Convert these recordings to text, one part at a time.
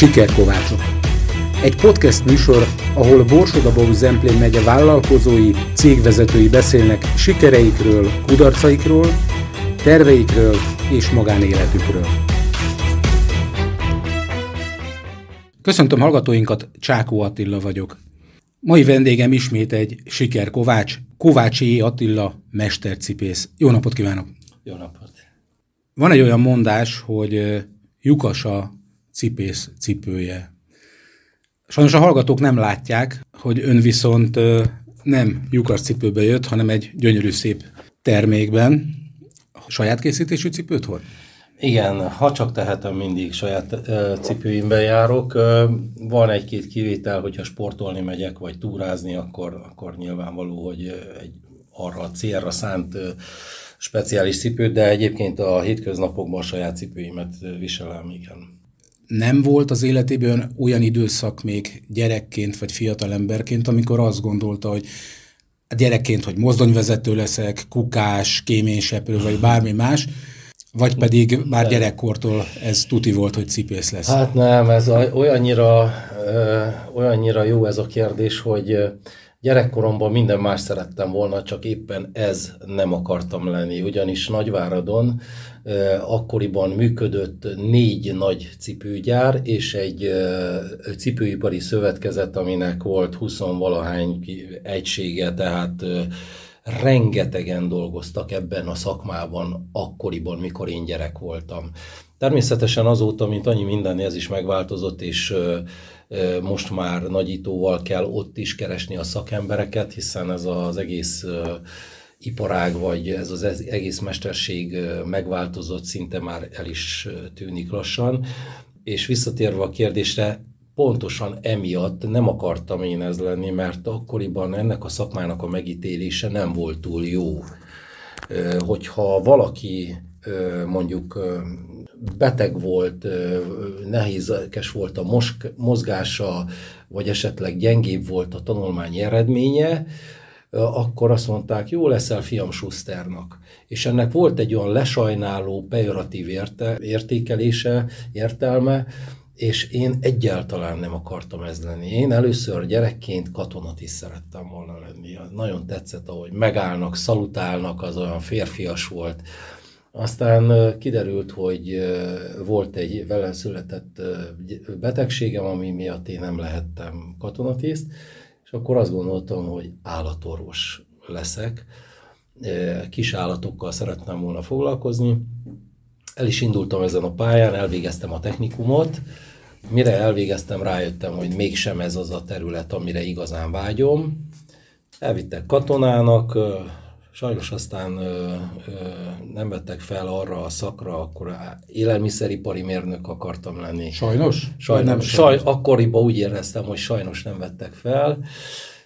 Sikerkovácsok. Egy podcast műsor, ahol Borsodabó Zemplén megye vállalkozói, cégvezetői beszélnek sikereikről, kudarcaikról, terveikről és magánéletükről. Köszöntöm hallgatóinkat, Csákó Attila vagyok. Mai vendégem ismét egy siker Kovács, Kovácsi Attila mestercipész. Jó napot kívánok! Jó napot! Van egy olyan mondás, hogy lyukas a cipész cipője. Sajnos a hallgatók nem látják, hogy ön viszont nem lyukas cipőbe jött, hanem egy gyönyörű szép termékben. Saját készítésű cipőt hord? Igen, ha csak tehetem, mindig saját cipőimben járok. Van egy-két kivétel, hogyha sportolni megyek, vagy túrázni, akkor, akkor nyilvánvaló, hogy egy arra a célra szánt speciális cipőt, de egyébként a hétköznapokban a saját cipőimet viselem, igen. Nem volt az életében olyan időszak még gyerekként vagy fiatalemberként, amikor azt gondolta, hogy gyerekként, hogy mozdonyvezető leszek, kukás, kéményseprő vagy bármi más, vagy pedig már gyerekkortól ez tuti volt, hogy cipész lesz? Hát nem, ez olyannyira, olyannyira jó ez a kérdés, hogy Gyerekkoromban minden más szerettem volna, csak éppen ez nem akartam lenni, ugyanis Nagyváradon akkoriban működött négy nagy cipőgyár és egy cipőipari szövetkezet, aminek volt 20 valahány egysége, tehát rengetegen dolgoztak ebben a szakmában akkoriban, mikor én gyerek voltam. Természetesen azóta, mint annyi minden, ez is megváltozott, és most már nagyítóval kell ott is keresni a szakembereket, hiszen ez az egész iparág, vagy ez az egész mesterség megváltozott, szinte már el is tűnik lassan. És visszatérve a kérdésre, pontosan emiatt nem akartam én ez lenni, mert akkoriban ennek a szakmának a megítélése nem volt túl jó. Hogyha valaki mondjuk beteg volt, nehézkes volt a mozgása, vagy esetleg gyengébb volt a tanulmányi eredménye, akkor azt mondták, jó leszel fiam Schusternak. És ennek volt egy olyan lesajnáló, pejoratív érte, értékelése, értelme, és én egyáltalán nem akartam ez lenni. Én először gyerekként katonat is szerettem volna lenni. Nagyon tetszett, ahogy megállnak, szalutálnak, az olyan férfias volt. Aztán kiderült, hogy volt egy vele született betegségem, ami miatt én nem lehettem katonatiszt, és akkor azt gondoltam, hogy állatorvos leszek. Kis állatokkal szerettem volna foglalkozni. El is indultam ezen a pályán, elvégeztem a technikumot. Mire elvégeztem, rájöttem, hogy mégsem ez az a terület, amire igazán vágyom. Elvittek katonának, Sajnos aztán ö, ö, nem vettek fel arra a szakra, akkor élelmiszeripari mérnök akartam lenni. Sajnos? Sajnos. Nem saj, akkoriban úgy éreztem, hogy sajnos nem vettek fel,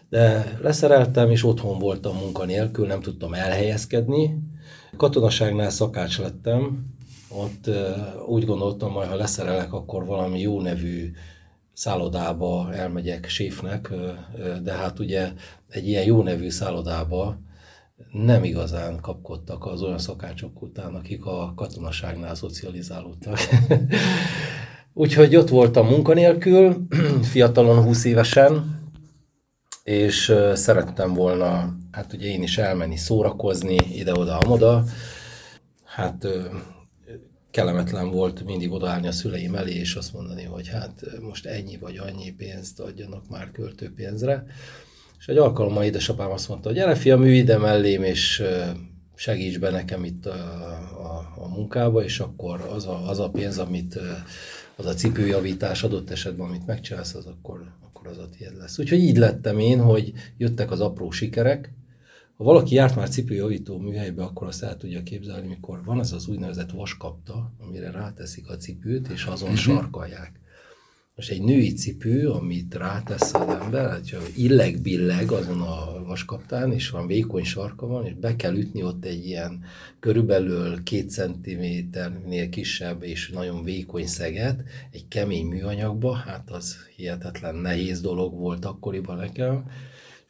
de leszereltem, és otthon voltam munkanélkül, nem tudtam elhelyezkedni. Katonaságnál szakács lettem, ott ö, úgy gondoltam, hogy ha leszerelek, akkor valami jó nevű szállodába elmegyek séfnek, de hát ugye egy ilyen jó nevű szállodába nem igazán kapkodtak az olyan szakácsok után, akik a katonaságnál szocializálódtak. Úgyhogy ott voltam munkanélkül, fiatalon 20 évesen, és szerettem volna, hát ugye én is elmenni szórakozni ide-oda, amoda. Hát kellemetlen volt mindig odaállni a szüleim elé, és azt mondani, hogy hát most ennyi vagy annyi pénzt adjanak már költőpénzre. És egy alkalommal édesapám azt mondta, hogy gyere fiam, ülj ide mellém, és segíts be nekem itt a, a, a munkába, és akkor az a, az a pénz, amit az a cipőjavítás adott esetben, amit megcsinálsz, az akkor, akkor az a tiéd lesz. Úgyhogy így lettem én, hogy jöttek az apró sikerek. Ha valaki járt már cipőjavító műhelybe, akkor azt el tudja képzelni, mikor van az az úgynevezett vaskapta, amire ráteszik a cipőt, és azon uh-huh. sarkalják. Most egy női cipő, amit rátesz az ember, hát illeg-billeg azon a vaskaptán, és van vékony sarka van, és be kell ütni ott egy ilyen körülbelül két centiméternél kisebb és nagyon vékony szeget, egy kemény műanyagba, hát az hihetetlen nehéz dolog volt akkoriban nekem.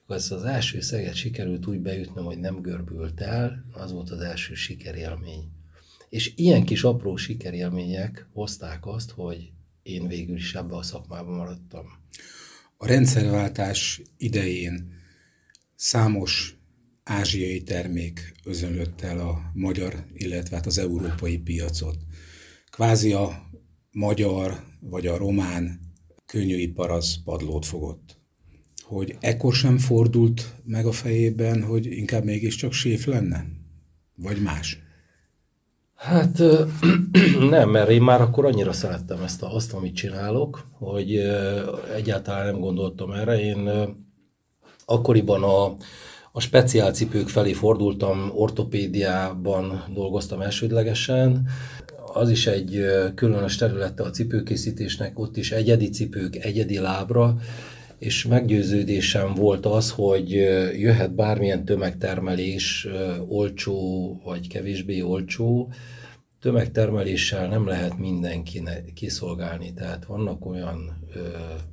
Ez az első szeget sikerült úgy beütnöm, hogy nem görbült el, az volt az első sikerélmény. És ilyen kis apró sikerélmények hozták azt, hogy én végül is ebbe a szakmában maradtam. A rendszerváltás idején számos ázsiai termék özönlött el a magyar, illetve hát az európai piacot. Kvázi a magyar vagy a román könnyűipar az padlót fogott. Hogy ekkor sem fordult meg a fejében, hogy inkább mégiscsak séf lenne? Vagy más? Hát nem, mert én már akkor annyira szerettem ezt a, azt, amit csinálok, hogy egyáltalán nem gondoltam erre. Én akkoriban a, a speciálcipők felé fordultam, ortopédiában dolgoztam elsődlegesen, az is egy különös területe a cipőkészítésnek, ott is egyedi cipők, egyedi lábra, és meggyőződésem volt az, hogy jöhet bármilyen tömegtermelés, olcsó vagy kevésbé olcsó, tömegtermeléssel nem lehet mindenkinek kiszolgálni, tehát vannak olyan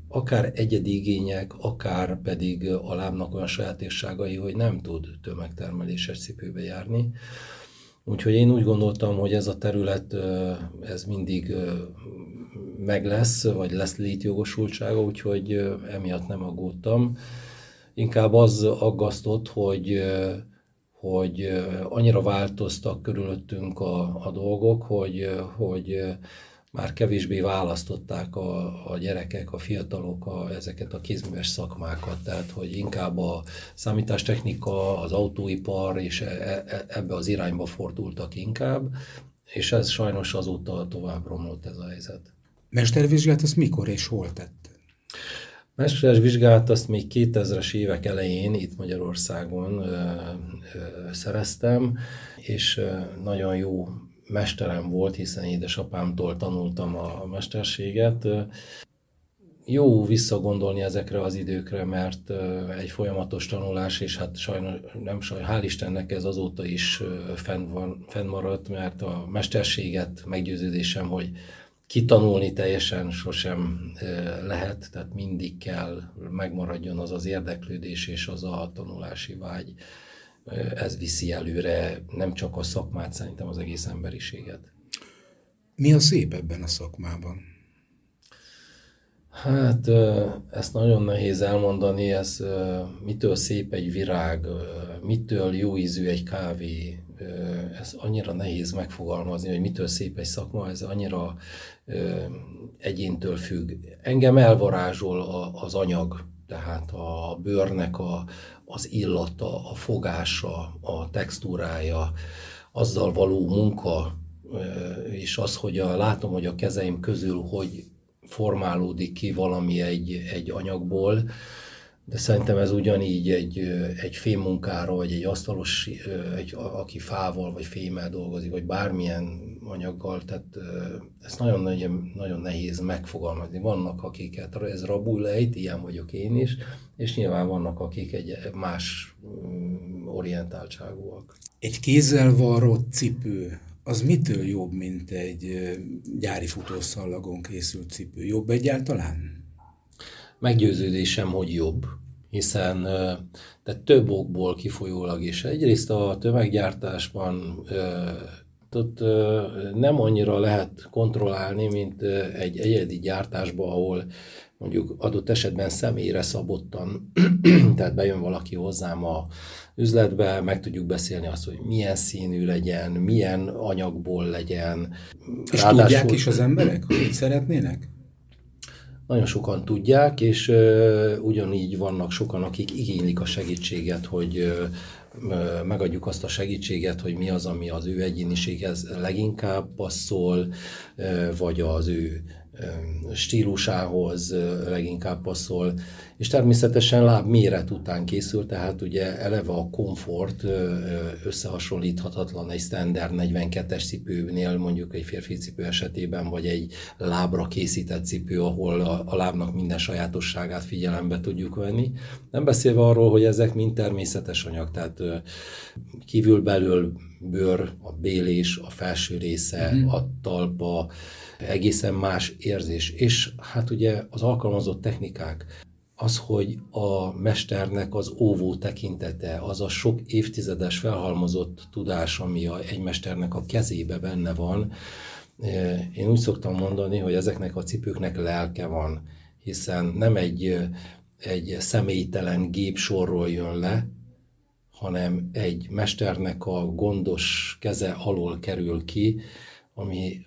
akár egyedi igények, akár pedig a lábnak olyan sajátosságai, hogy nem tud tömegtermeléses cipőbe járni. Úgyhogy én úgy gondoltam, hogy ez a terület, ez mindig meg lesz, vagy lesz létjogosultsága, úgyhogy emiatt nem aggódtam. Inkább az aggasztott, hogy, hogy annyira változtak körülöttünk a, a dolgok, hogy, hogy már kevésbé választották a, a gyerekek, a fiatalok a, ezeket a kézműves szakmákat, tehát hogy inkább a számítástechnika, az autóipar és e, e, ebbe az irányba fordultak inkább, és ez sajnos azóta tovább romlott ez a helyzet. Mestervizsgát azt mikor és hol tett? Mestervizsgát vizsgát azt még 2000-es évek elején itt Magyarországon ö, ö, szereztem, és ö, nagyon jó mesterem volt, hiszen édesapámtól tanultam a mesterséget. Jó visszagondolni ezekre az időkre, mert egy folyamatos tanulás, és hát sajnos, nem sajnos, hál' Istennek ez azóta is fenn van, fennmaradt, mert a mesterséget meggyőződésem, hogy kitanulni teljesen sosem lehet, tehát mindig kell megmaradjon az az érdeklődés és az a tanulási vágy ez viszi előre nem csak a szakmát, szerintem az egész emberiséget. Mi a szép ebben a szakmában? Hát ezt nagyon nehéz elmondani, ez mitől szép egy virág, mitől jó ízű egy kávé, ez annyira nehéz megfogalmazni, hogy mitől szép egy szakma, ez annyira egyéntől függ. Engem elvarázsol az anyag, tehát a bőrnek a, az illata, a fogása, a textúrája, azzal való munka, és az, hogy a, látom, hogy a kezeim közül hogy formálódik ki valami egy, egy anyagból, de szerintem ez ugyanígy egy, egy fémmunkára, vagy egy asztalos, egy, aki fával, vagy fémmel dolgozik, vagy bármilyen anyaggal, tehát ez nagyon, nagyon, nagyon nehéz megfogalmazni. Vannak, akiket ez rabul lejt, ilyen vagyok én is, és nyilván vannak, akik egy más mm, orientáltságúak. Egy kézzel varrott cipő, az mitől jobb, mint egy gyári futószallagon készült cipő? Jobb egyáltalán? Meggyőződésem, hogy jobb, hiszen de több okból kifolyólag is. Egyrészt a tömeggyártásban ott nem annyira lehet kontrollálni, mint egy egyedi gyártásban, ahol mondjuk adott esetben személyre szabottan, tehát bejön valaki hozzám a üzletbe, meg tudjuk beszélni azt, hogy milyen színű legyen, milyen anyagból legyen. És Ráadásul, tudják is az emberek, hogy szeretnének? Nagyon sokan tudják, és uh, ugyanígy vannak sokan, akik igénylik a segítséget, hogy uh, megadjuk azt a segítséget, hogy mi az, ami az ő egyéniséghez leginkább passzol, vagy az ő stílusához leginkább passzol, és természetesen láb méret után készül, tehát ugye eleve a komfort összehasonlíthatatlan egy standard 42-es cipőnél, mondjuk egy férfi cipő esetében, vagy egy lábra készített cipő, ahol a, a lábnak minden sajátosságát figyelembe tudjuk venni. Nem beszélve arról, hogy ezek mind természetes anyag, tehát kívül-belül bőr, a bélés, a felső része, mm. a talpa, egészen más érzés. És hát ugye az alkalmazott technikák, az, hogy a mesternek az óvó tekintete, az a sok évtizedes felhalmozott tudás, ami a, egy mesternek a kezébe benne van, Én úgy szoktam mondani, hogy ezeknek a cipőknek lelke van, hiszen nem egy, egy személytelen gép sorról jön le, hanem egy mesternek a gondos keze alól kerül ki, ami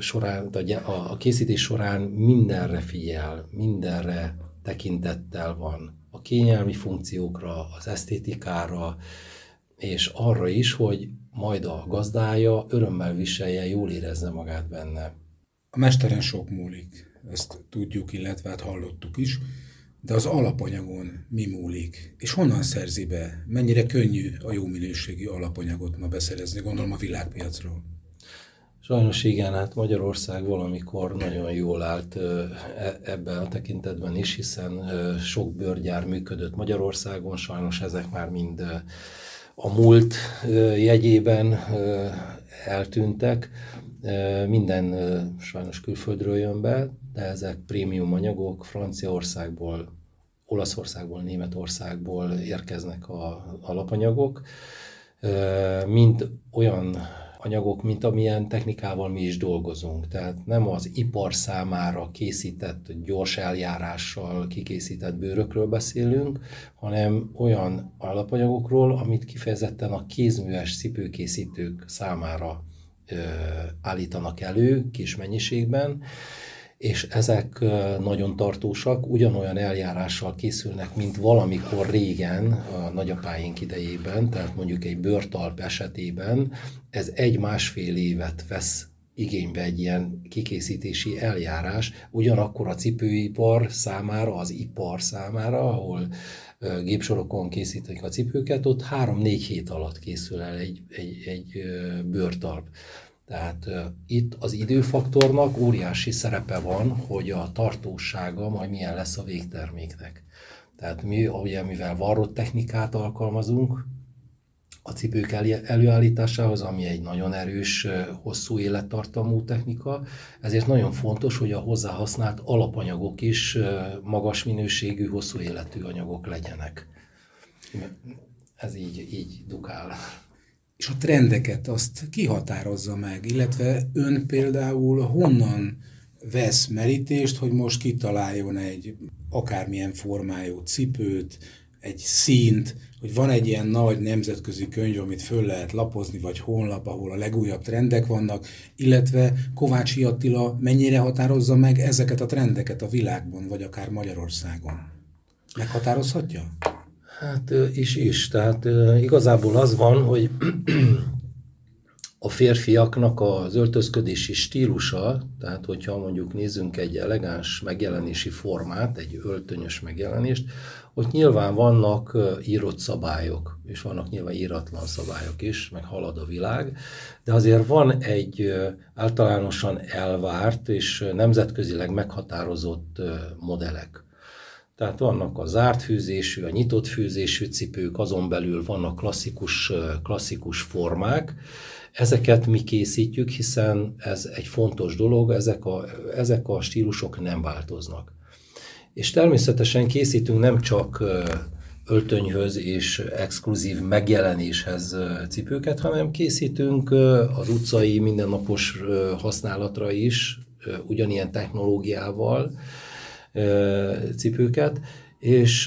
során, a készítés során mindenre figyel, mindenre tekintettel van. A kényelmi funkciókra, az esztétikára, és arra is, hogy majd a gazdája örömmel viselje, jól érezze magát benne. A mesteren sok múlik, ezt tudjuk, illetve hát hallottuk is, de az alapanyagon mi múlik? És honnan szerzi be? Mennyire könnyű a jó minőségű alapanyagot ma beszerezni, gondolom a világpiacról? Sajnos igen, hát Magyarország valamikor nagyon jól állt e, ebben a tekintetben is, hiszen sok bőrgyár működött Magyarországon, sajnos ezek már mind a múlt jegyében eltűntek. Minden sajnos külföldről jön be, de ezek prémium anyagok Franciaországból, Olaszországból, Németországból érkeznek a alapanyagok, mint olyan anyagok, mint amilyen technikával mi is dolgozunk. Tehát nem az ipar számára készített, gyors eljárással kikészített bőrökről beszélünk, hanem olyan alapanyagokról, amit kifejezetten a kézműves cipőkészítők számára állítanak elő kis mennyiségben, és ezek nagyon tartósak, ugyanolyan eljárással készülnek, mint valamikor régen, a nagyapáink idejében, tehát mondjuk egy bőrtalp esetében, ez egy-másfél évet vesz igénybe egy ilyen kikészítési eljárás, ugyanakkor a cipőipar számára, az ipar számára, ahol gépsorokon készítik a cipőket, ott három-négy hét alatt készül el egy, egy, egy bőrtalp. Tehát uh, itt az időfaktornak óriási szerepe van, hogy a tartósága majd milyen lesz a végterméknek. Tehát mi, ugye, mivel varrott technikát alkalmazunk a cipők előállításához, ami egy nagyon erős, hosszú élettartamú technika, ezért nagyon fontos, hogy a hozzáhasznált alapanyagok is magas minőségű, hosszú életű anyagok legyenek. Ez így, így dukál és a trendeket azt kihatározza meg, illetve ön például honnan vesz merítést, hogy most kitaláljon egy akármilyen formájú cipőt, egy színt, hogy van egy ilyen nagy nemzetközi könyv, amit föl lehet lapozni, vagy honlap, ahol a legújabb trendek vannak, illetve Kovácsi Attila mennyire határozza meg ezeket a trendeket a világban, vagy akár Magyarországon? Meghatározhatja? Hát is is. Tehát igazából az van, hogy a férfiaknak az öltözködési stílusa, tehát hogyha mondjuk nézzünk egy elegáns megjelenési formát, egy öltönyös megjelenést, ott nyilván vannak írott szabályok, és vannak nyilván íratlan szabályok is, meg halad a világ, de azért van egy általánosan elvárt és nemzetközileg meghatározott modellek. Tehát vannak a zárt fűzésű, a nyitott fűzésű cipők, azon belül vannak klasszikus, klasszikus formák. Ezeket mi készítjük, hiszen ez egy fontos dolog, ezek a, ezek a stílusok nem változnak. És természetesen készítünk nem csak öltönyhöz és exkluzív megjelenéshez cipőket, hanem készítünk az utcai mindennapos használatra is ugyanilyen technológiával, cipőket, és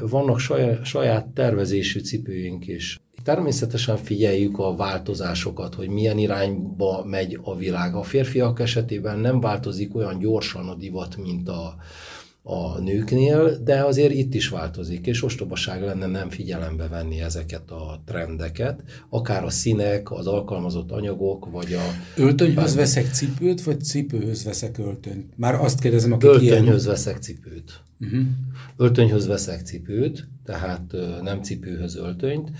vannak saját tervezésű cipőink is. Természetesen figyeljük a változásokat, hogy milyen irányba megy a világ. A férfiak esetében nem változik olyan gyorsan a divat, mint a, a nőknél, de azért itt is változik, és ostobaság lenne nem figyelembe venni ezeket a trendeket, akár a színek, az alkalmazott anyagok, vagy a... Öltönyhöz bár... veszek cipőt, vagy cipőhöz veszek öltönyt? Már azt kérdezem, aki Öltönyhöz ilyen... veszek cipőt. Uh-huh. Öltönyhöz veszek cipőt, tehát nem cipőhöz öltönyt,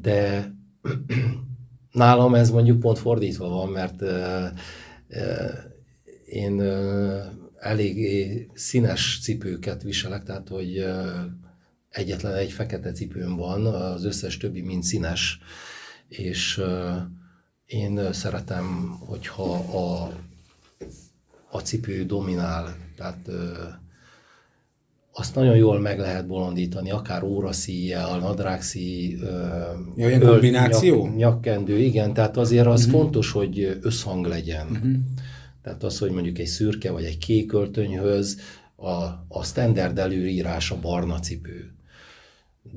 de nálam ez mondjuk pont fordítva van, mert én elég színes cipőket viselek, tehát hogy egyetlen egy fekete cipőm van, az összes többi mind színes, és én szeretem, hogyha a, a cipő dominál, tehát azt nagyon jól meg lehet bolondítani, akár óraszíjjel, nadrágszíj, ja, kombináció? Nyak, nyakkendő, igen, tehát azért az uh-huh. fontos, hogy összhang legyen. Uh-huh. Tehát az, hogy mondjuk egy szürke vagy egy kék öltönyhöz a, a standard előírás a barna cipő.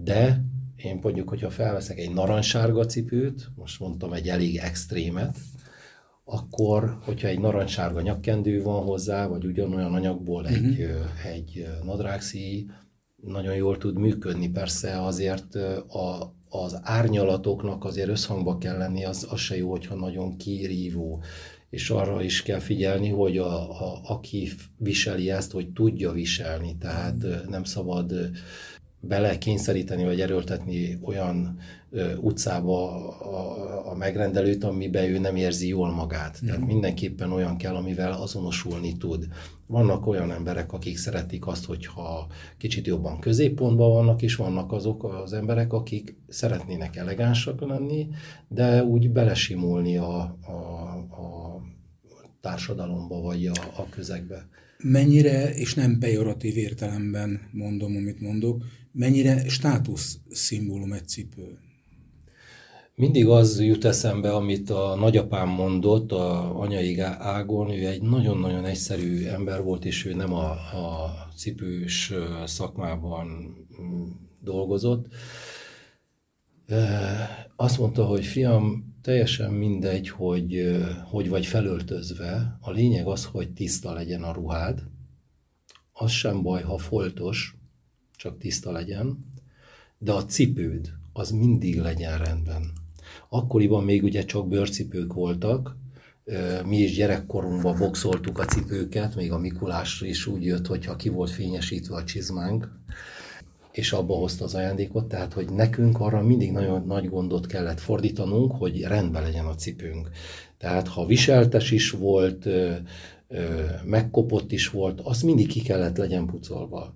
De én mondjuk, hogyha felveszek egy narancssárga cipőt, most mondtam egy elég extrémet, akkor, hogyha egy narancssárga nyakkendő van hozzá, vagy ugyanolyan anyagból egy, uh-huh. egy nadrágszíj, nagyon jól tud működni. Persze azért a, az árnyalatoknak azért összhangba kell lenni, az, az se jó, hogyha nagyon kirívó. És arra is kell figyelni, hogy a, a, aki viseli ezt, hogy tudja viselni. Tehát nem szabad bele kényszeríteni vagy erőltetni olyan utcába a, a megrendelőt, amiben ő nem érzi jól magát. Mm. Tehát mhm. mindenképpen olyan kell, amivel azonosulni tud. Vannak olyan emberek, akik szeretik azt, hogyha kicsit jobban középpontban vannak, és vannak azok az emberek, akik szeretnének elegánsak lenni, de úgy belesimulni a, a, a társadalomba vagy a, a közegbe. Mennyire, és nem pejoratív értelemben mondom, amit mondok, mennyire státusz szimbólum egy cipő? Mindig az jut eszembe, amit a nagyapám mondott a anyai ágon, ő egy nagyon-nagyon egyszerű ember volt, és ő nem a, a cipős szakmában mm, dolgozott. Azt mondta, hogy fiam, teljesen mindegy, hogy hogy vagy felöltözve, a lényeg az, hogy tiszta legyen a ruhád, az sem baj, ha foltos, csak tiszta legyen, de a cipőd az mindig legyen rendben. Akkoriban még ugye csak bőrcipők voltak, mi is gyerekkorunkban boxoltuk a cipőket, még a Mikulás is úgy jött, hogyha ki volt fényesítve a csizmánk, és abba hozta az ajándékot, tehát hogy nekünk arra mindig nagyon nagy gondot kellett fordítanunk, hogy rendben legyen a cipőnk. Tehát ha viseltes is volt, megkopott is volt, azt mindig ki kellett legyen pucolva.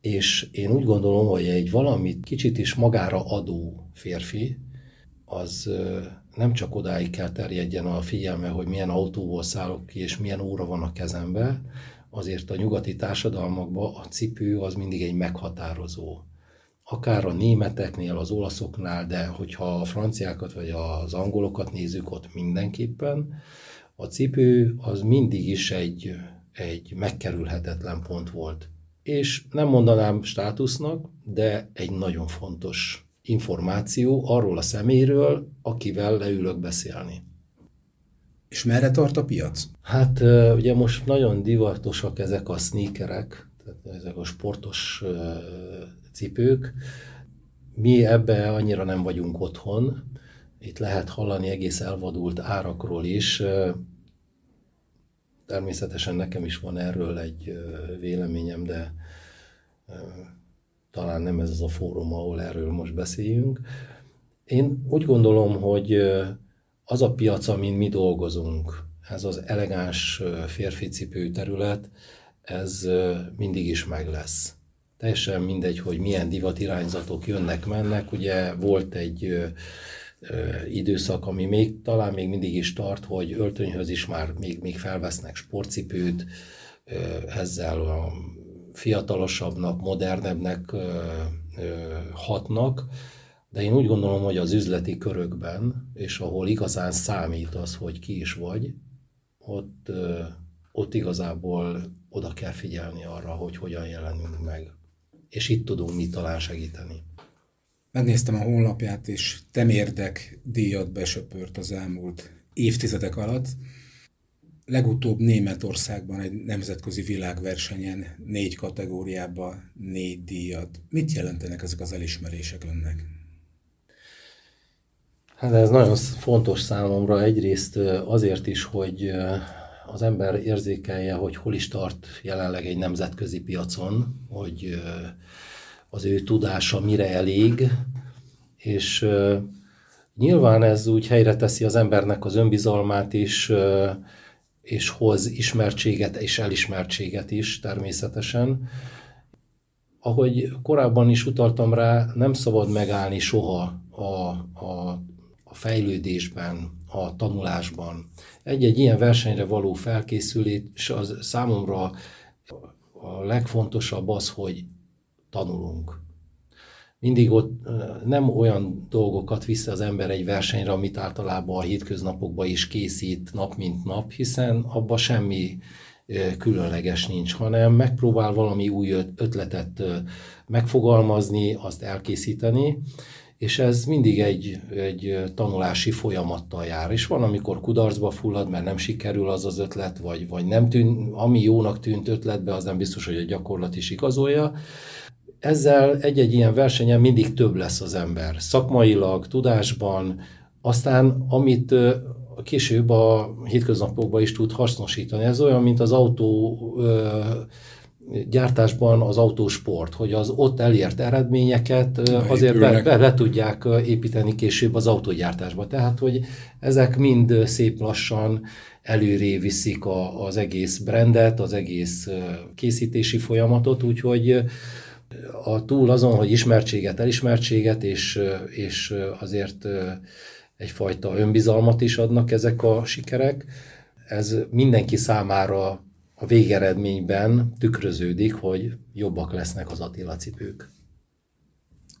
És én úgy gondolom, hogy egy valamit kicsit is magára adó férfi, az nem csak odáig kell terjedjen a figyelme, hogy milyen autóból szállok ki, és milyen óra van a kezembe, azért a nyugati társadalmakban a cipő az mindig egy meghatározó. Akár a németeknél, az olaszoknál, de hogyha a franciákat vagy az angolokat nézzük, ott mindenképpen, a cipő az mindig is egy, egy megkerülhetetlen pont volt és nem mondanám státusznak, de egy nagyon fontos információ arról a szeméről, akivel leülök beszélni. És merre tart a piac? Hát ugye most nagyon divatosak ezek a sneakerek, tehát ezek a sportos cipők. Mi ebbe annyira nem vagyunk otthon. Itt lehet hallani egész elvadult árakról is. Természetesen nekem is van erről egy véleményem, de talán nem ez az a fórum, ahol erről most beszéljünk. Én úgy gondolom, hogy az a piac, amin mi dolgozunk, ez az elegáns férfi cipő terület, ez mindig is meg lesz. Teljesen mindegy, hogy milyen divatirányzatok jönnek-mennek. Ugye volt egy időszak, ami még talán még mindig is tart, hogy öltönyhöz is már még, még felvesznek sportcipőt, ezzel a fiatalosabbnak, modernebbnek hatnak, de én úgy gondolom, hogy az üzleti körökben, és ahol igazán számít az, hogy ki is vagy, ott, ott igazából oda kell figyelni arra, hogy hogyan jelenünk meg. És itt tudunk mi talán segíteni. Megnéztem a honlapját, és temérdek díjat besöpört az elmúlt évtizedek alatt. Legutóbb Németországban egy nemzetközi világversenyen négy kategóriában négy díjat. Mit jelentenek ezek az elismerések önnek? Hát ez nagyon fontos számomra egyrészt azért is, hogy az ember érzékelje, hogy hol is tart jelenleg egy nemzetközi piacon, hogy az ő tudása mire elég, és nyilván ez úgy helyre teszi az embernek az önbizalmát is, és hoz ismertséget és elismertséget is természetesen. Ahogy korábban is utaltam rá, nem szabad megállni soha a, a, a fejlődésben, a tanulásban. Egy-egy ilyen versenyre való felkészülés az számomra a legfontosabb az, hogy tanulunk. Mindig ott nem olyan dolgokat vissza az ember egy versenyre, amit általában a hétköznapokban is készít nap mint nap, hiszen abban semmi különleges nincs, hanem megpróbál valami új ötletet megfogalmazni, azt elkészíteni, és ez mindig egy, egy tanulási folyamattal jár. És van, amikor kudarcba fullad, mert nem sikerül az az ötlet, vagy, vagy nem tűn, ami jónak tűnt ötletbe, az nem biztos, hogy a gyakorlat is igazolja. Ezzel egy-egy ilyen versenyen mindig több lesz az ember. Szakmailag, tudásban, aztán amit később a hétköznapokban is tud hasznosítani. Ez olyan, mint az autó gyártásban az autósport, hogy az ott elért eredményeket azért be, be le tudják építeni később az autógyártásba. Tehát, hogy ezek mind szép lassan előré viszik a, az egész brandet, az egész készítési folyamatot, úgyhogy a túl azon, hogy ismertséget, elismertséget, és, és azért egyfajta önbizalmat is adnak ezek a sikerek, ez mindenki számára a végeredményben tükröződik, hogy jobbak lesznek az Attila cipők.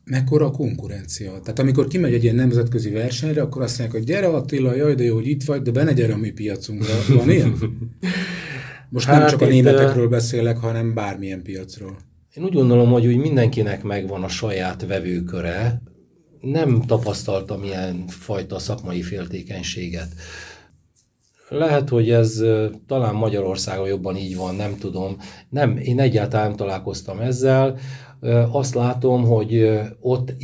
Mekkora a konkurencia? Tehát amikor kimegy egy ilyen nemzetközi versenyre, akkor azt mondják, hogy gyere Attila, jaj, de jó, hogy itt vagy, de be ne gyere a mi piacunkra. Van ilyen? Most hát nem csak a németekről beszélek, hanem bármilyen piacról. Én úgy gondolom, hogy úgy mindenkinek megvan a saját vevőköre. Nem tapasztaltam ilyen fajta szakmai féltékenységet. Lehet, hogy ez talán Magyarországon jobban így van, nem tudom. Nem, én egyáltalán nem találkoztam ezzel. Azt látom, hogy ott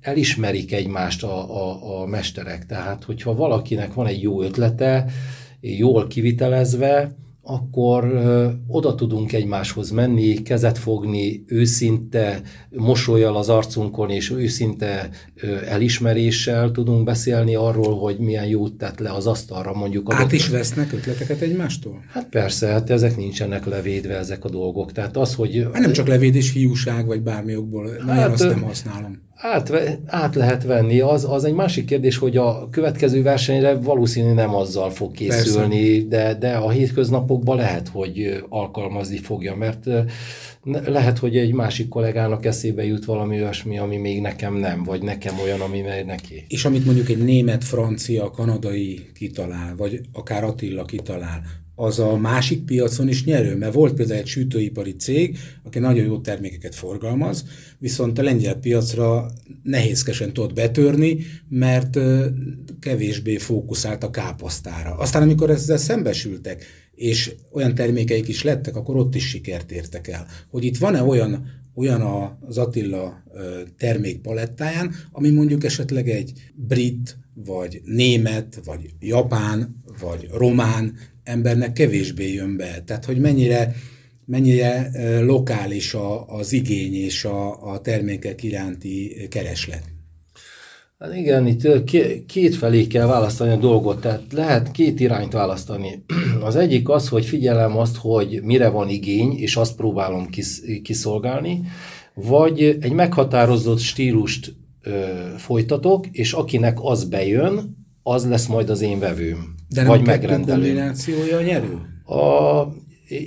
elismerik egymást a, a, a mesterek. Tehát, hogyha valakinek van egy jó ötlete, jól kivitelezve, akkor oda tudunk egymáshoz menni, kezet fogni, őszinte mosolyal az arcunkon, és őszinte elismeréssel tudunk beszélni arról, hogy milyen jót tett le az asztalra, mondjuk. Át is vesznek ötleteket egymástól? Hát persze, hát ezek nincsenek levédve, ezek a dolgok. Tehát az, hogy... Hát nem csak levédés, hiúság, vagy bármi okból, hát, azt nem használom. Át, át lehet venni. Az, az egy másik kérdés, hogy a következő versenyre valószínű nem azzal fog készülni, de, de a hétköznapokban lehet, hogy alkalmazni fogja, mert lehet, hogy egy másik kollégának eszébe jut valami olyasmi, ami még nekem nem, vagy nekem olyan, ami megy neki. És amit mondjuk egy német, francia, kanadai kitalál, vagy akár Attila kitalál, az a másik piacon is nyerő, mert volt például egy sütőipari cég, aki nagyon jó termékeket forgalmaz, viszont a lengyel piacra nehézkesen tudott betörni, mert kevésbé fókuszált a káposztára. Aztán amikor ezzel szembesültek, és olyan termékeik is lettek, akkor ott is sikert értek el. Hogy itt van-e olyan, olyan az Attila termékpalettáján, ami mondjuk esetleg egy brit, vagy német, vagy japán, vagy román embernek kevésbé jön be. Tehát, hogy mennyire, mennyire lokális a, az igény és a, a termékek iránti kereslet. Hát igen, itt két felé kell választani a dolgot, tehát lehet két irányt választani. Az egyik az, hogy figyelem azt, hogy mire van igény, és azt próbálom kis, kiszolgálni, vagy egy meghatározott stílust folytatok, és akinek az bejön, az lesz majd az én vevőm. De vagy megrendelő. kombinációja a nyerő? A,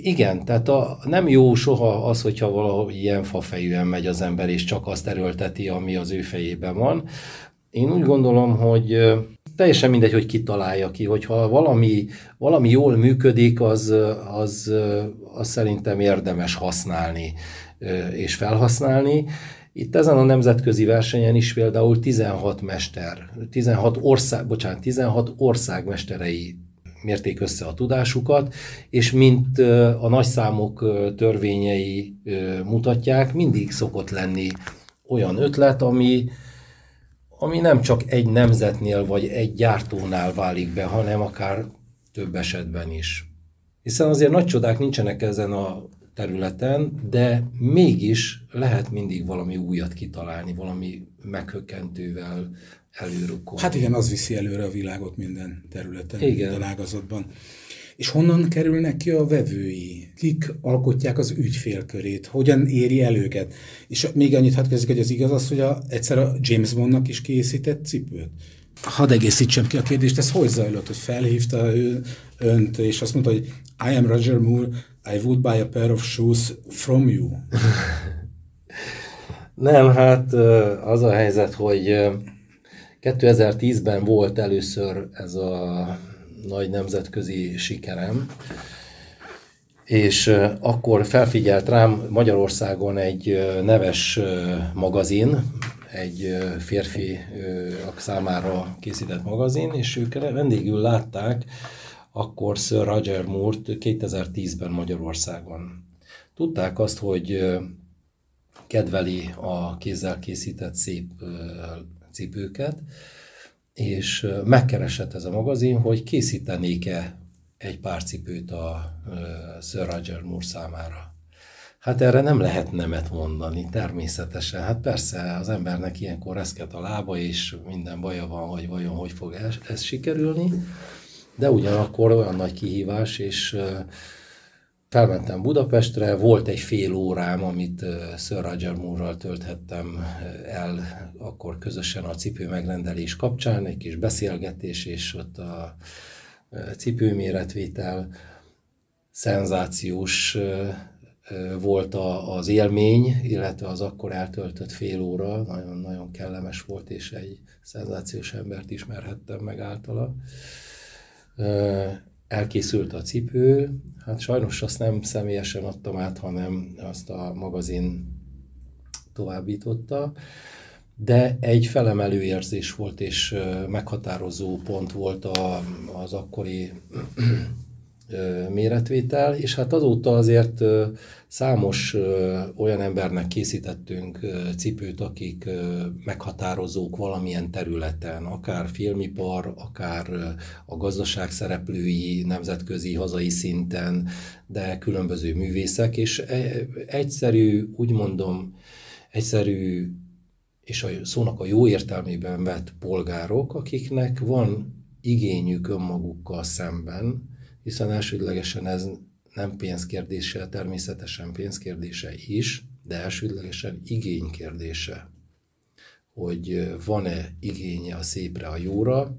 igen, tehát a, nem jó soha az, hogyha valahogy ilyen fafejűen megy az ember, és csak azt erőlteti, ami az ő fejében van. Én úgy gondolom, hogy teljesen mindegy, hogy ki találja ki, hogyha valami, valami jól működik, az, az, az szerintem érdemes használni és felhasználni. Itt ezen a nemzetközi versenyen is például 16 mester, 16 ország, bocsánat, 16 ország mesterei mérték össze a tudásukat, és mint a nagyszámok törvényei mutatják, mindig szokott lenni olyan ötlet, ami, ami nem csak egy nemzetnél vagy egy gyártónál válik be, hanem akár több esetben is. Hiszen azért nagy csodák nincsenek ezen a területen, de mégis lehet mindig valami újat kitalálni, valami meghökkentővel előrukkolni. Hát igen, az viszi előre a világot minden területen, igen. minden ágazatban. És honnan kerülnek ki a vevői? Kik alkotják az ügyfélkörét? Hogyan éri el őket? És még annyit hadd kezdjük, hogy az igaz az, hogy a, egyszer a James Bondnak is készített cipőt? Hadd egészítsem ki a kérdést, ez hogy zajlott, hogy felhívta ő, önt, és azt mondta, hogy I am Roger Moore, I would buy a pair of shoes from you. Nem, hát az a helyzet, hogy 2010-ben volt először ez a nagy nemzetközi sikerem, és akkor felfigyelt rám Magyarországon egy neves magazin, egy férfi számára készített magazin, és ők vendégül látták akkor Sir Roger Moore-t 2010-ben Magyarországon. Tudták azt, hogy kedveli a kézzel készített szép cipőket, és megkeresett ez a magazin, hogy készítenék-e egy pár cipőt a Sir Roger Moore számára. Hát erre nem lehet nemet mondani, természetesen. Hát persze, az embernek ilyenkor reszket a lába, és minden baja van, hogy vajon hogy fog ez, ez sikerülni. De ugyanakkor olyan nagy kihívás, és felmentem Budapestre, volt egy fél órám, amit Sir Roger Moore-ral tölthettem el, akkor közösen a cipő megrendelés kapcsán, egy kis beszélgetés, és ott a cipőméretvétel, szenzációs volt az élmény, illetve az akkor eltöltött fél óra, nagyon-nagyon kellemes volt, és egy szenzációs embert ismerhettem meg általa. Elkészült a cipő, hát sajnos azt nem személyesen adtam át, hanem azt a magazin továbbította, de egy felemelő érzés volt, és meghatározó pont volt az akkori méretvétel, és hát azóta azért számos olyan embernek készítettünk cipőt, akik meghatározók valamilyen területen, akár filmipar, akár a gazdaság szereplői, nemzetközi, hazai szinten, de különböző művészek, és e, egyszerű, úgy mondom, egyszerű és a szónak a jó értelmében vett polgárok, akiknek van igényük önmagukkal szemben, hiszen elsődlegesen ez nem pénzkérdése, természetesen pénzkérdése is, de elsődlegesen igénykérdése, hogy van-e igénye a szépre, a jóra,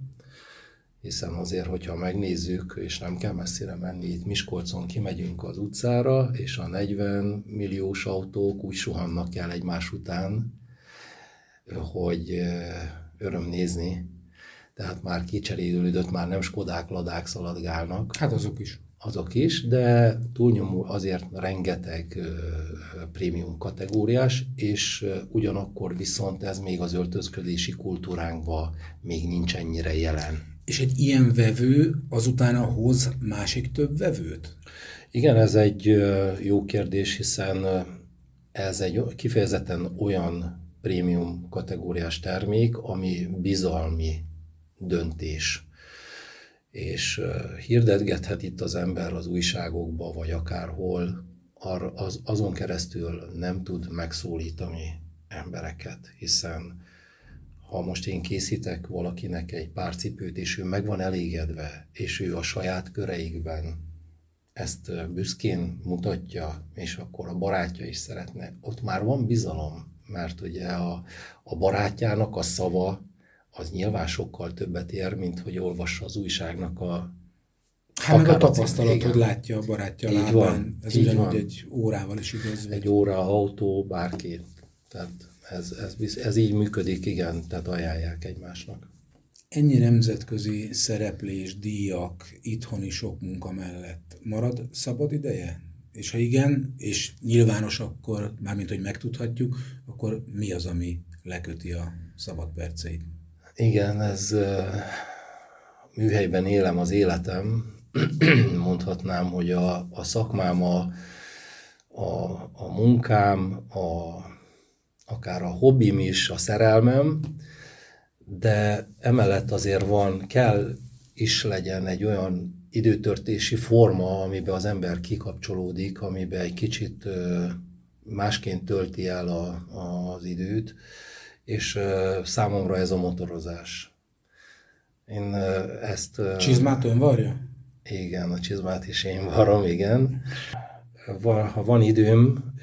hiszen azért, hogyha megnézzük, és nem kell messzire menni, itt Miskolcon kimegyünk az utcára, és a 40 milliós autók úgy suhannak el egymás után, hogy öröm nézni, tehát már kicserélődött, már nem Skodák, Ladák szaladgálnak. Hát azok is. Azok is, de túlnyomó azért rengeteg prémium kategóriás, és ugyanakkor viszont ez még az öltözködési kultúránkban még nincs ennyire jelen. És egy ilyen vevő azután hoz másik több vevőt? Igen, ez egy jó kérdés, hiszen ez egy kifejezetten olyan prémium kategóriás termék, ami bizalmi döntés. És hirdetgethet itt az ember az újságokba, vagy akárhol, az, azon keresztül nem tud megszólítani embereket, hiszen ha most én készítek valakinek egy pár cipőt, és ő meg van elégedve, és ő a saját köreikben ezt büszkén mutatja, és akkor a barátja is szeretne, ott már van bizalom, mert ugye a, a barátjának a szava az nyilván sokkal többet ér, mint hogy olvassa az újságnak a Hát meg a tapasztalatod látja a barátja így lábán. Van, ez ugyanúgy van. egy órával is igaz. Egy óra, autó, bárki. Tehát ez, ez, ez így működik, igen, tehát ajánlják egymásnak. Ennyi nemzetközi szereplés, díjak, itthoni sok munka mellett marad szabad ideje? És ha igen, és nyilvános akkor, mármint hogy megtudhatjuk, akkor mi az, ami leköti a szabad perceit? Igen, ez műhelyben élem az életem. Mondhatnám, hogy a, a szakmám, a, a, a munkám, a, akár a hobbim is, a szerelmem, de emellett azért van, kell is legyen egy olyan időtörtési forma, amiben az ember kikapcsolódik, amiben egy kicsit másként tölti el a, az időt, és számomra ez a motorozás. Én ezt... Csizmát ön varja? Igen, a csizmát is én varom, igen. Ha van időm,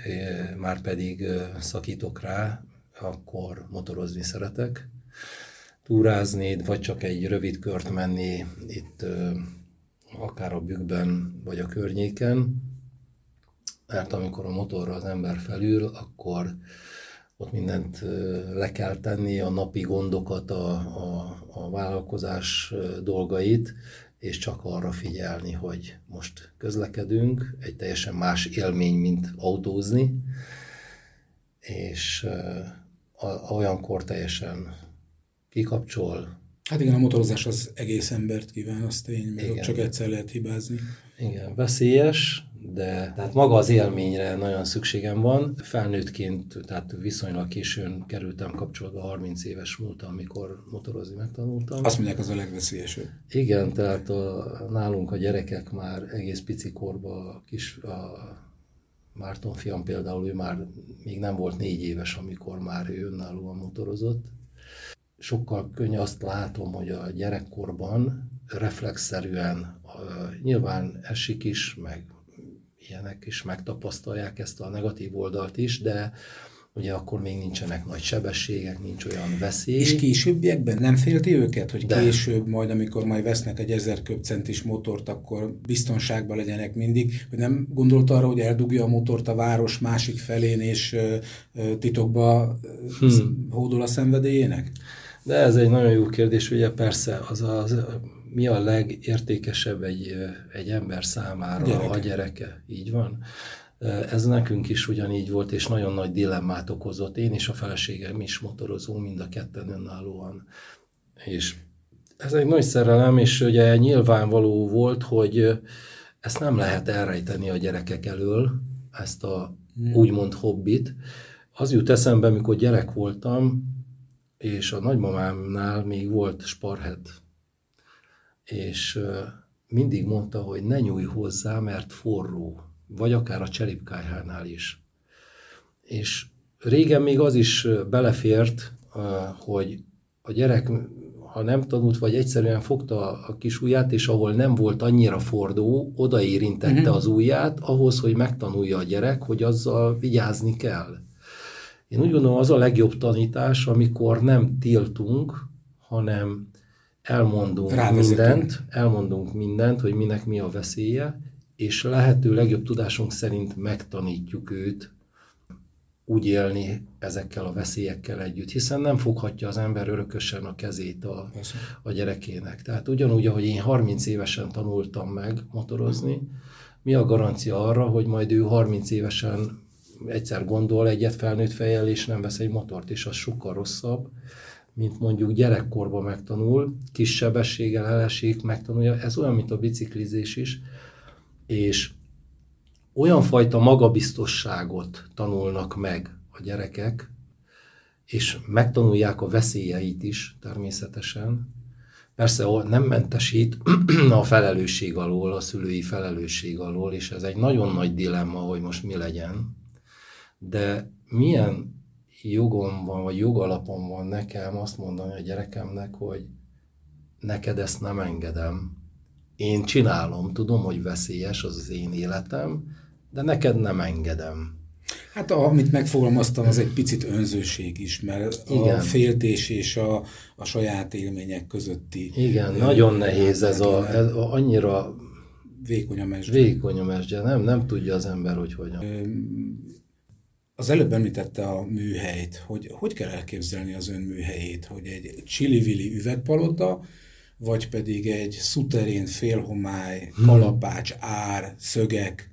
már pedig szakítok rá, akkor motorozni szeretek. Túrázni, vagy csak egy rövid kört menni itt akár a bükkben, vagy a környéken. mert amikor a motorra az ember felül, akkor ott mindent le kell tenni, a napi gondokat, a, a, a vállalkozás dolgait, és csak arra figyelni, hogy most közlekedünk, egy teljesen más élmény, mint autózni, és olyankor teljesen kikapcsol. Hát igen, a motorozás az egész embert kíván, az tény, igen. csak egyszer lehet hibázni. Igen, veszélyes, de tehát maga az élményre nagyon szükségem van. Felnőttként, tehát viszonylag későn kerültem kapcsolatba, 30 éves múltam, amikor motorozni megtanultam. Azt mondják, az a legveszélyesebb. Igen, tehát a, nálunk a gyerekek már egész pici korban, a kis, a Márton fiam például, ő már még nem volt négy éves, amikor már ő önállóan motorozott. Sokkal könnyű azt látom, hogy a gyerekkorban reflexzerűen nyilván esik is, meg ilyenek is megtapasztalják ezt a negatív oldalt is, de ugye akkor még nincsenek nagy sebességek, nincs olyan veszély. És későbbiekben nem félti őket, hogy De. később majd, amikor majd vesznek egy 1000 köbcentis motort, akkor biztonságban legyenek mindig, hogy nem gondolt arra, hogy eldugja a motort a város másik felén, és titokba hmm. hódol a szenvedélyének? De ez egy nagyon jó kérdés, ugye persze az az mi a legértékesebb egy, egy ember számára, gyereke. a gyereke. Így van. Ez nekünk is ugyanígy volt, és nagyon nagy dilemmát okozott. Én és a feleségem is motorozunk, mind a ketten önállóan. És ez egy nagy szerelem, és ugye nyilvánvaló volt, hogy ezt nem lehet elrejteni a gyerekek elől, ezt a úgymond hobbit. Az jut eszembe, mikor gyerek voltam, és a nagymamámnál még volt sparhet és mindig mondta, hogy ne nyújj hozzá, mert forró, vagy akár a cseripkájhánál is. És régen még az is belefért, hogy a gyerek, ha nem tanult, vagy egyszerűen fogta a kis ujját, és ahol nem volt annyira fordó, oda érintette uh-huh. az ujját, ahhoz, hogy megtanulja a gyerek, hogy azzal vigyázni kell. Én úgy gondolom, az a legjobb tanítás, amikor nem tiltunk, hanem elmondunk mindent, elmondunk mindent, hogy minek mi a veszélye, és lehető legjobb tudásunk szerint megtanítjuk őt úgy élni ezekkel a veszélyekkel együtt, hiszen nem foghatja az ember örökösen a kezét a, a gyerekének. Tehát ugyanúgy, ahogy én 30 évesen tanultam meg motorozni, mi a garancia arra, hogy majd ő 30 évesen egyszer gondol egyet felnőtt fejjel, és nem vesz egy motort, és az sokkal rosszabb, mint mondjuk gyerekkorban megtanul, kis sebességgel elesik, megtanulja, ez olyan, mint a biciklizés is, és olyan fajta magabiztosságot tanulnak meg a gyerekek, és megtanulják a veszélyeit is természetesen. Persze nem mentesít a felelősség alól, a szülői felelősség alól, és ez egy nagyon nagy dilemma, hogy most mi legyen. De milyen jogom van, vagy jogalapom van nekem azt mondani a gyerekemnek, hogy neked ezt nem engedem. Én csinálom, tudom, hogy veszélyes az az én életem, de neked nem engedem. Hát amit megfogalmaztam, az egy picit önzőség is, mert Igen. a féltés és a, a saját élmények közötti... Igen, nagyon nehéz ez a, ez a, annyira... Vékony a mesdje. Vékony a mesdje, nem, nem tudja az ember, hogy hogyan. Az előbb említette a műhelyt, hogy hogy kell elképzelni az ön műhelyét, hogy egy csili-vili üvegpalota, vagy pedig egy szuterén, félhomály, hmm. kalapács, ár, szögek?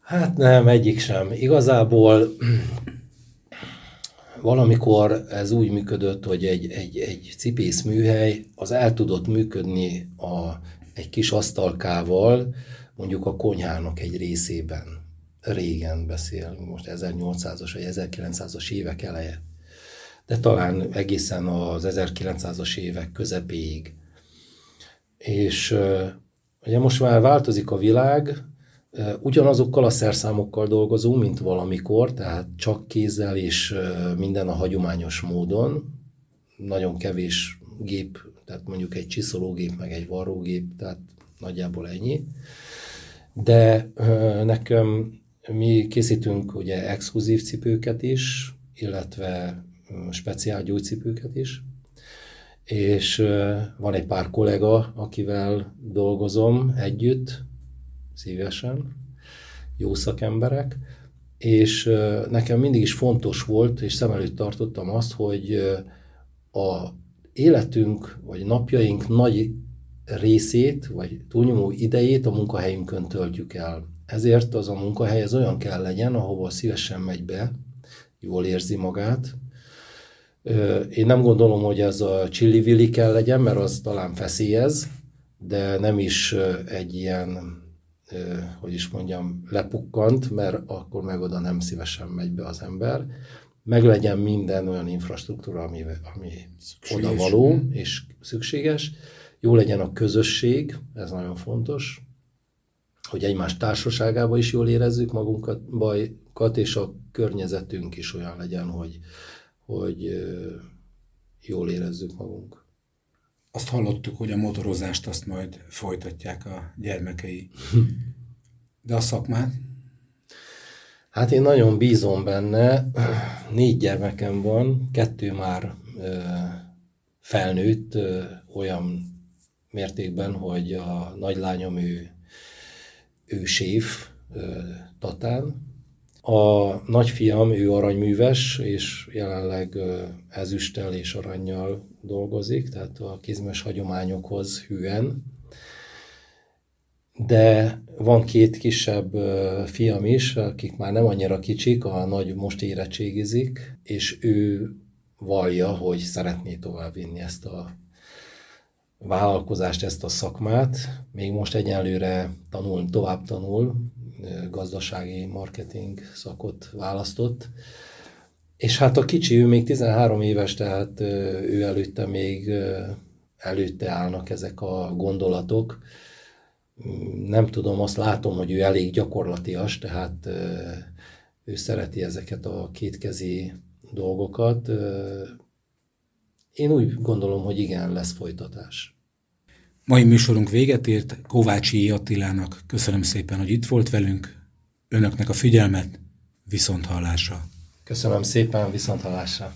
Hát nem, egyik sem. Igazából valamikor ez úgy működött, hogy egy, egy, egy cipész műhely az el tudott működni a, egy kis asztalkával, mondjuk a konyhának egy részében régen beszélünk, most 1800-as vagy 1900-as évek eleje, de talán egészen az 1900-as évek közepéig. És ugye most már változik a világ, ugyanazokkal a szerszámokkal dolgozunk, mint valamikor, tehát csak kézzel és minden a hagyományos módon, nagyon kevés gép, tehát mondjuk egy csiszológép, meg egy varrógép, tehát nagyjából ennyi. De nekem mi készítünk ugye exkluzív cipőket is, illetve speciál gyógycipőket is, és van egy pár kollega, akivel dolgozom együtt, szívesen, jó szakemberek, és nekem mindig is fontos volt, és szem előtt tartottam azt, hogy a életünk, vagy napjaink nagy részét, vagy túlnyomó idejét a munkahelyünkön töltjük el. Ezért az a munkahely az olyan kell legyen, ahova szívesen megy be, jól érzi magát. Én nem gondolom, hogy ez a csillivilli kell legyen, mert az talán feszélyez, de nem is egy ilyen, hogy is mondjam, lepukkant, mert akkor meg oda nem szívesen megy be az ember. Meg legyen minden olyan infrastruktúra, ami, ami oda való és szükséges. Jó legyen a közösség, ez nagyon fontos, hogy egymás társaságában is jól érezzük magunkat, bajkat, és a környezetünk is olyan legyen, hogy, hogy jól érezzük magunk. Azt hallottuk, hogy a motorozást azt majd folytatják a gyermekei. De a szakmát? Hát én nagyon bízom benne. Négy gyermekem van, kettő már ö, felnőtt ö, olyan mértékben, hogy a nagylányom ő, ő séf Tatán, a nagyfiam, ő aranyműves, és jelenleg ezüsttel és aranyjal dolgozik, tehát a kézmes hagyományokhoz hűen. De van két kisebb fiam is, akik már nem annyira kicsik, a nagy most érettségizik, és ő vallja, hogy szeretné továbbvinni ezt a vállalkozást, ezt a szakmát. Még most egyenlőre tanul, tovább tanul, gazdasági marketing szakot választott. És hát a kicsi, ő még 13 éves, tehát ő előtte még előtte állnak ezek a gondolatok. Nem tudom, azt látom, hogy ő elég gyakorlatias, tehát ő szereti ezeket a kétkezi dolgokat. Én úgy gondolom, hogy igen, lesz folytatás. Mai műsorunk véget ért, Kovácsi Attilának köszönöm szépen, hogy itt volt velünk, önöknek a figyelmet, viszont hallásra. Köszönöm szépen, viszont hallásra.